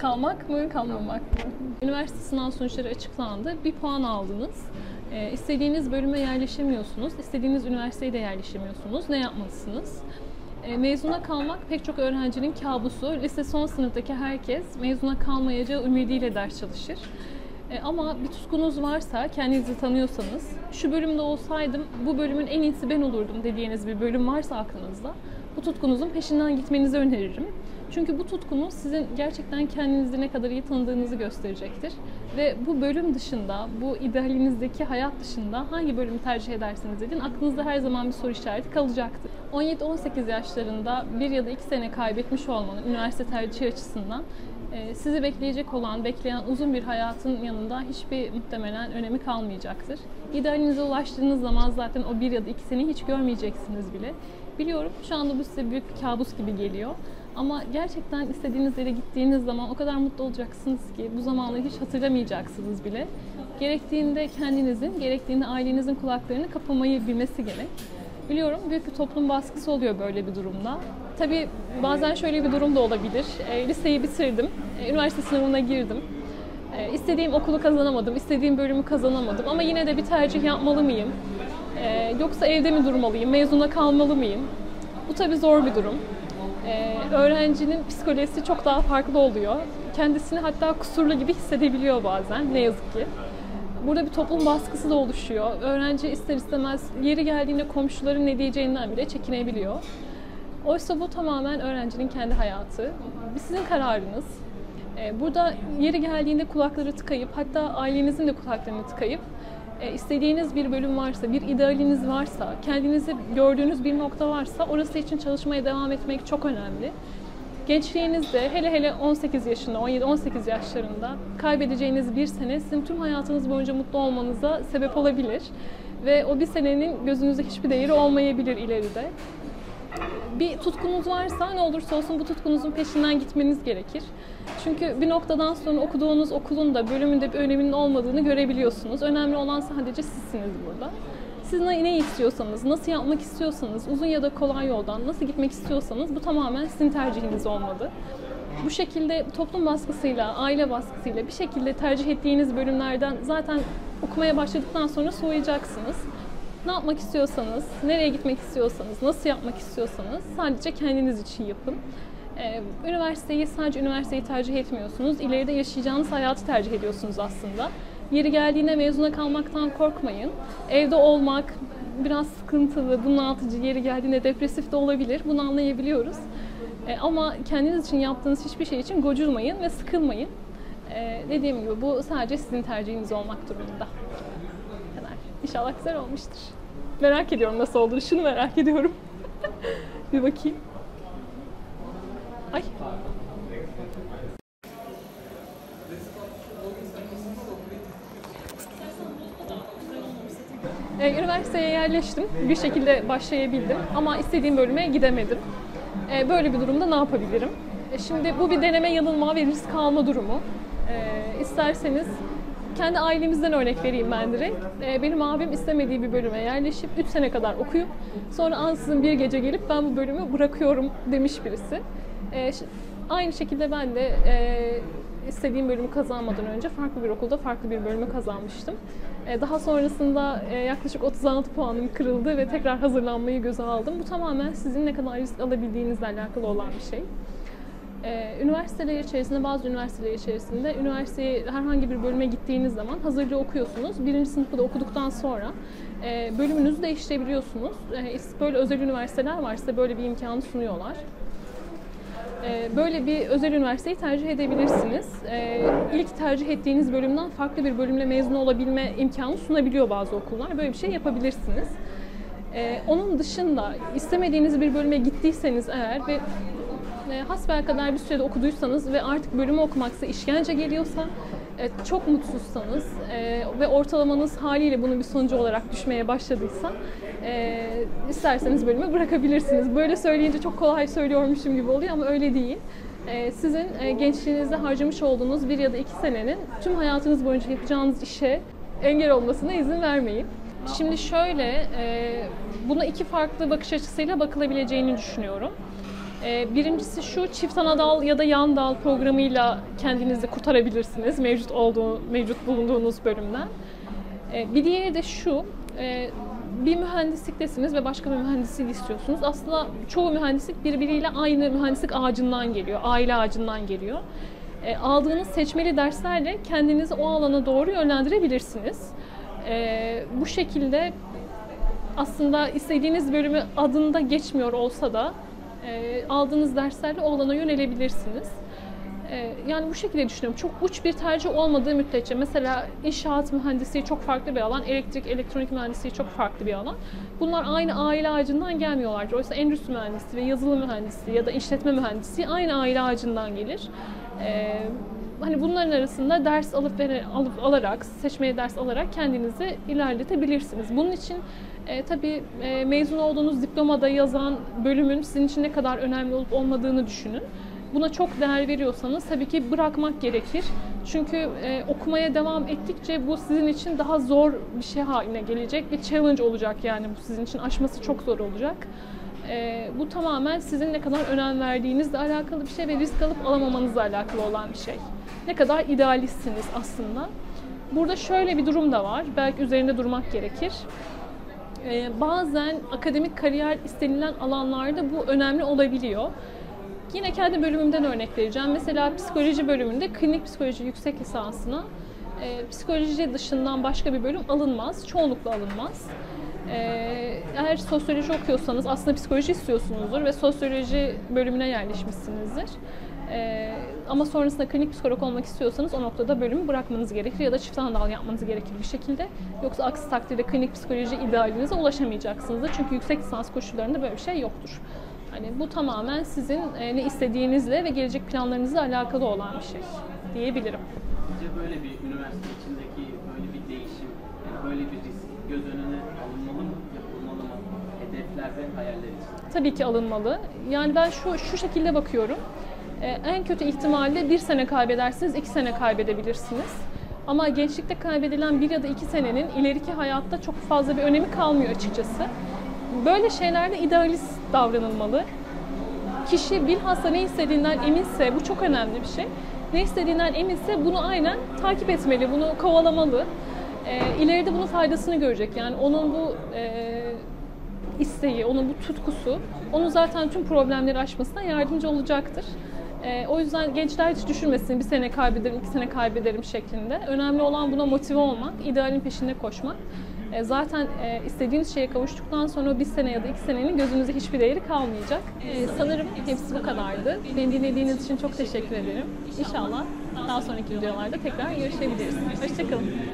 Kalmak mı, kalmamak mı? Üniversite sınav sonuçları açıklandı. Bir puan aldınız. Ee, istediğiniz bölüme yerleşemiyorsunuz. istediğiniz üniversiteye de yerleşemiyorsunuz. Ne yapmalısınız? Ee, mezuna kalmak pek çok öğrencinin kabusu. Lise son sınıftaki herkes mezuna kalmayacağı ümidiyle ders çalışır. E, ama bir tutkunuz varsa, kendinizi tanıyorsanız, şu bölümde olsaydım bu bölümün en iyisi ben olurdum dediğiniz bir bölüm varsa aklınızda, bu tutkunuzun peşinden gitmenizi öneririm. Çünkü bu tutkunuz sizin gerçekten kendinizi ne kadar iyi tanıdığınızı gösterecektir. Ve bu bölüm dışında, bu idealinizdeki hayat dışında hangi bölümü tercih ederseniz edin aklınızda her zaman bir soru işareti kalacaktır. 17-18 yaşlarında bir ya da iki sene kaybetmiş olmanın üniversite tercihi açısından sizi bekleyecek olan, bekleyen uzun bir hayatın yanında hiçbir muhtemelen önemi kalmayacaktır. İdealinize ulaştığınız zaman zaten o bir ya da iki seni hiç görmeyeceksiniz bile. Biliyorum şu anda bu size büyük bir kabus gibi geliyor. Ama gerçekten istediğiniz yere gittiğiniz zaman o kadar mutlu olacaksınız ki bu zamanları hiç hatırlamayacaksınız bile. Gerektiğinde kendinizin, gerektiğinde ailenizin kulaklarını kapamayı bilmesi gerek. Biliyorum büyük bir toplum baskısı oluyor böyle bir durumda. Tabii bazen şöyle bir durum da olabilir. E, liseyi bitirdim, e, üniversite sınavına girdim. E, istediğim okulu kazanamadım, istediğim bölümü kazanamadım ama yine de bir tercih yapmalı mıyım? E, yoksa evde mi durmalıyım, mezuna kalmalı mıyım? Bu tabii zor bir durum. E, öğrencinin psikolojisi çok daha farklı oluyor. Kendisini hatta kusurlu gibi hissedebiliyor bazen ne yazık ki. Burada bir toplum baskısı da oluşuyor. Öğrenci ister istemez yeri geldiğinde komşuların ne diyeceğinden bile çekinebiliyor. Oysa bu tamamen öğrencinin kendi hayatı. Sizin kararınız. Ee, burada yeri geldiğinde kulakları tıkayıp hatta ailenizin de kulaklarını tıkayıp e, istediğiniz bir bölüm varsa, bir idealiniz varsa, kendinizi gördüğünüz bir nokta varsa orası için çalışmaya devam etmek çok önemli. Gençliğinizde hele hele 18 yaşında, 17-18 yaşlarında kaybedeceğiniz bir sene sizin tüm hayatınız boyunca mutlu olmanıza sebep olabilir. Ve o bir senenin gözünüzde hiçbir değeri olmayabilir ileride. Bir tutkunuz varsa ne olursa olsun bu tutkunuzun peşinden gitmeniz gerekir. Çünkü bir noktadan sonra okuduğunuz okulun da bölümünde bir öneminin olmadığını görebiliyorsunuz. Önemli olan sadece sizsiniz burada. Siz ne istiyorsanız, nasıl yapmak istiyorsanız, uzun ya da kolay yoldan nasıl gitmek istiyorsanız bu tamamen sizin tercihiniz olmalı. Bu şekilde toplum baskısıyla, aile baskısıyla bir şekilde tercih ettiğiniz bölümlerden zaten okumaya başladıktan sonra soğuyacaksınız. Ne yapmak istiyorsanız, nereye gitmek istiyorsanız, nasıl yapmak istiyorsanız sadece kendiniz için yapın. Ee, üniversiteyi sadece üniversiteyi tercih etmiyorsunuz. İleride yaşayacağınız hayatı tercih ediyorsunuz aslında. Yeri geldiğinde mezuna kalmaktan korkmayın. Evde olmak biraz sıkıntılı, bunaltıcı, yeri geldiğinde depresif de olabilir. Bunu anlayabiliyoruz. E, ama kendiniz için yaptığınız hiçbir şey için gocunmayın ve sıkılmayın. E, dediğim gibi bu sadece sizin tercihiniz olmak durumunda. kadar. İnşallah güzel olmuştur. Merak ediyorum nasıl olduğunu. Şunu merak ediyorum. bir bakayım. Ay. E, üniversiteye yerleştim. Bir şekilde başlayabildim ama istediğim bölüme gidemedim. E, böyle bir durumda ne yapabilirim? E, şimdi bu bir deneme yanılma ve risk alma durumu. E, isterseniz kendi ailemizden örnek vereyim ben direkt. Benim abim istemediği bir bölüme yerleşip 3 sene kadar okuyup sonra ansızın bir gece gelip ben bu bölümü bırakıyorum demiş birisi. Aynı şekilde ben de istediğim bölümü kazanmadan önce farklı bir okulda farklı bir bölümü kazanmıştım. E, daha sonrasında e, yaklaşık 36 puanım kırıldı ve tekrar hazırlanmayı göze aldım. Bu tamamen sizin ne kadar risk alabildiğinizle alakalı olan bir şey. E, üniversiteler içerisinde, bazı üniversiteler içerisinde üniversiteye herhangi bir bölüme gittiğiniz zaman hazırlığı okuyorsunuz. Birinci sınıfı da okuduktan sonra bölümünüzü değiştirebiliyorsunuz. Böyle özel üniversiteler var size böyle bir imkanı sunuyorlar. Ee, böyle bir özel üniversiteyi tercih edebilirsiniz. Ee, ilk tercih ettiğiniz bölümden farklı bir bölümle mezun olabilme imkanı sunabiliyor bazı okullar. Böyle bir şey yapabilirsiniz. Ee, onun dışında istemediğiniz bir bölüme gittiyseniz eğer ve e, hasbel kadar bir sürede okuduysanız ve artık bölümü okumak size işkence geliyorsa çok mutsuzsanız e, ve ortalamanız haliyle bunun bir sonucu olarak düşmeye başladıysa e, isterseniz bölümü bırakabilirsiniz. Böyle söyleyince çok kolay söylüyormuşum gibi oluyor ama öyle değil. E, sizin e, gençliğinizde harcamış olduğunuz bir ya da iki senenin tüm hayatınız boyunca yapacağınız işe engel olmasına izin vermeyin. Şimdi şöyle, e, buna iki farklı bakış açısıyla bakılabileceğini düşünüyorum. E, birincisi şu çift ana dal ya da yan dal programıyla kendinizi kurtarabilirsiniz mevcut olduğu mevcut bulunduğunuz bölümden. E, bir diğeri de şu. E, bir mühendisliktesiniz ve başka bir mühendislik istiyorsunuz. Aslında çoğu mühendislik birbiriyle aynı mühendislik ağacından geliyor, aile ağacından geliyor. E, aldığınız seçmeli derslerle kendinizi o alana doğru yönlendirebilirsiniz. Bu şekilde aslında istediğiniz bölümü adında geçmiyor olsa da e, aldığınız derslerle o alana yönelebilirsiniz. E, yani bu şekilde düşünüyorum. Çok uç bir tercih olmadığı müddetçe mesela inşaat mühendisliği çok farklı bir alan, elektrik, elektronik mühendisliği çok farklı bir alan. Bunlar aynı aile ağacından gelmiyorlardır. Oysa endüstri mühendisliği ve yazılım mühendisliği ya da işletme mühendisliği aynı aile ağacından gelir. E, hani bunların arasında ders alıp, alıp alarak, seçmeye ders alarak kendinizi ilerletebilirsiniz. Bunun için e, tabii e, mezun olduğunuz diplomada yazan bölümün sizin için ne kadar önemli olup olmadığını düşünün. Buna çok değer veriyorsanız tabii ki bırakmak gerekir. Çünkü e, okumaya devam ettikçe bu sizin için daha zor bir şey haline gelecek. Bir challenge olacak yani bu sizin için aşması çok zor olacak. E, bu tamamen sizin ne kadar önem verdiğinizle alakalı bir şey ve risk alıp alamamanızla alakalı olan bir şey. Ne kadar idealistsiniz aslında. Burada şöyle bir durum da var. Belki üzerinde durmak gerekir. Ee, bazen akademik kariyer istenilen alanlarda bu önemli olabiliyor. Yine kendi bölümümden örnek vereceğim. Mesela psikoloji bölümünde klinik psikoloji yüksek lisansına e, psikoloji dışından başka bir bölüm alınmaz. Çoğunlukla alınmaz. E, eğer sosyoloji okuyorsanız aslında psikoloji istiyorsunuzdur ve sosyoloji bölümüne yerleşmişsinizdir. Ee, ama sonrasında klinik psikolog olmak istiyorsanız o noktada bölümü bırakmanız gerekir ya da çift anadal yapmanız gerekir bir şekilde. Yoksa aksi takdirde klinik psikoloji idealinize ulaşamayacaksınızdır. Çünkü yüksek lisans koşullarında böyle bir şey yoktur. Hani bu tamamen sizin e, ne istediğinizle ve gelecek planlarınızla alakalı olan bir şey diyebilirim. Sizce böyle bir üniversite içindeki böyle bir değişim, yani böyle bir risk göz önüne alınmalı mı, yapılmalı mı? Hedefler ve hayaller için. Tabii ki alınmalı. Yani ben şu şu şekilde bakıyorum. Ee, en kötü ihtimalle bir sene kaybedersiniz, iki sene kaybedebilirsiniz. Ama gençlikte kaybedilen bir ya da iki senenin ileriki hayatta çok fazla bir önemi kalmıyor açıkçası. Böyle şeylerde idealist davranılmalı. Kişi bilhassa ne istediğinden eminse, bu çok önemli bir şey. Ne istediğinden eminse bunu aynen takip etmeli, bunu kovalamalı. E, ileride bunun faydasını görecek. Yani onun bu e, isteği, onun bu tutkusu, onun zaten tüm problemleri aşmasına yardımcı olacaktır. E, o yüzden gençler hiç düşünmesin bir sene kaybederim, iki sene kaybederim şeklinde. Önemli olan buna motive olmak, idealin peşinde koşmak. E, zaten e, istediğiniz şeye kavuştuktan sonra bir sene ya da iki senenin gözünüzde hiçbir değeri kalmayacak. E, sanırım hepsi bu kadardı. Beni dinlediğiniz için çok teşekkür ederim. İnşallah daha sonraki videolarda tekrar görüşebiliriz. Hoşçakalın.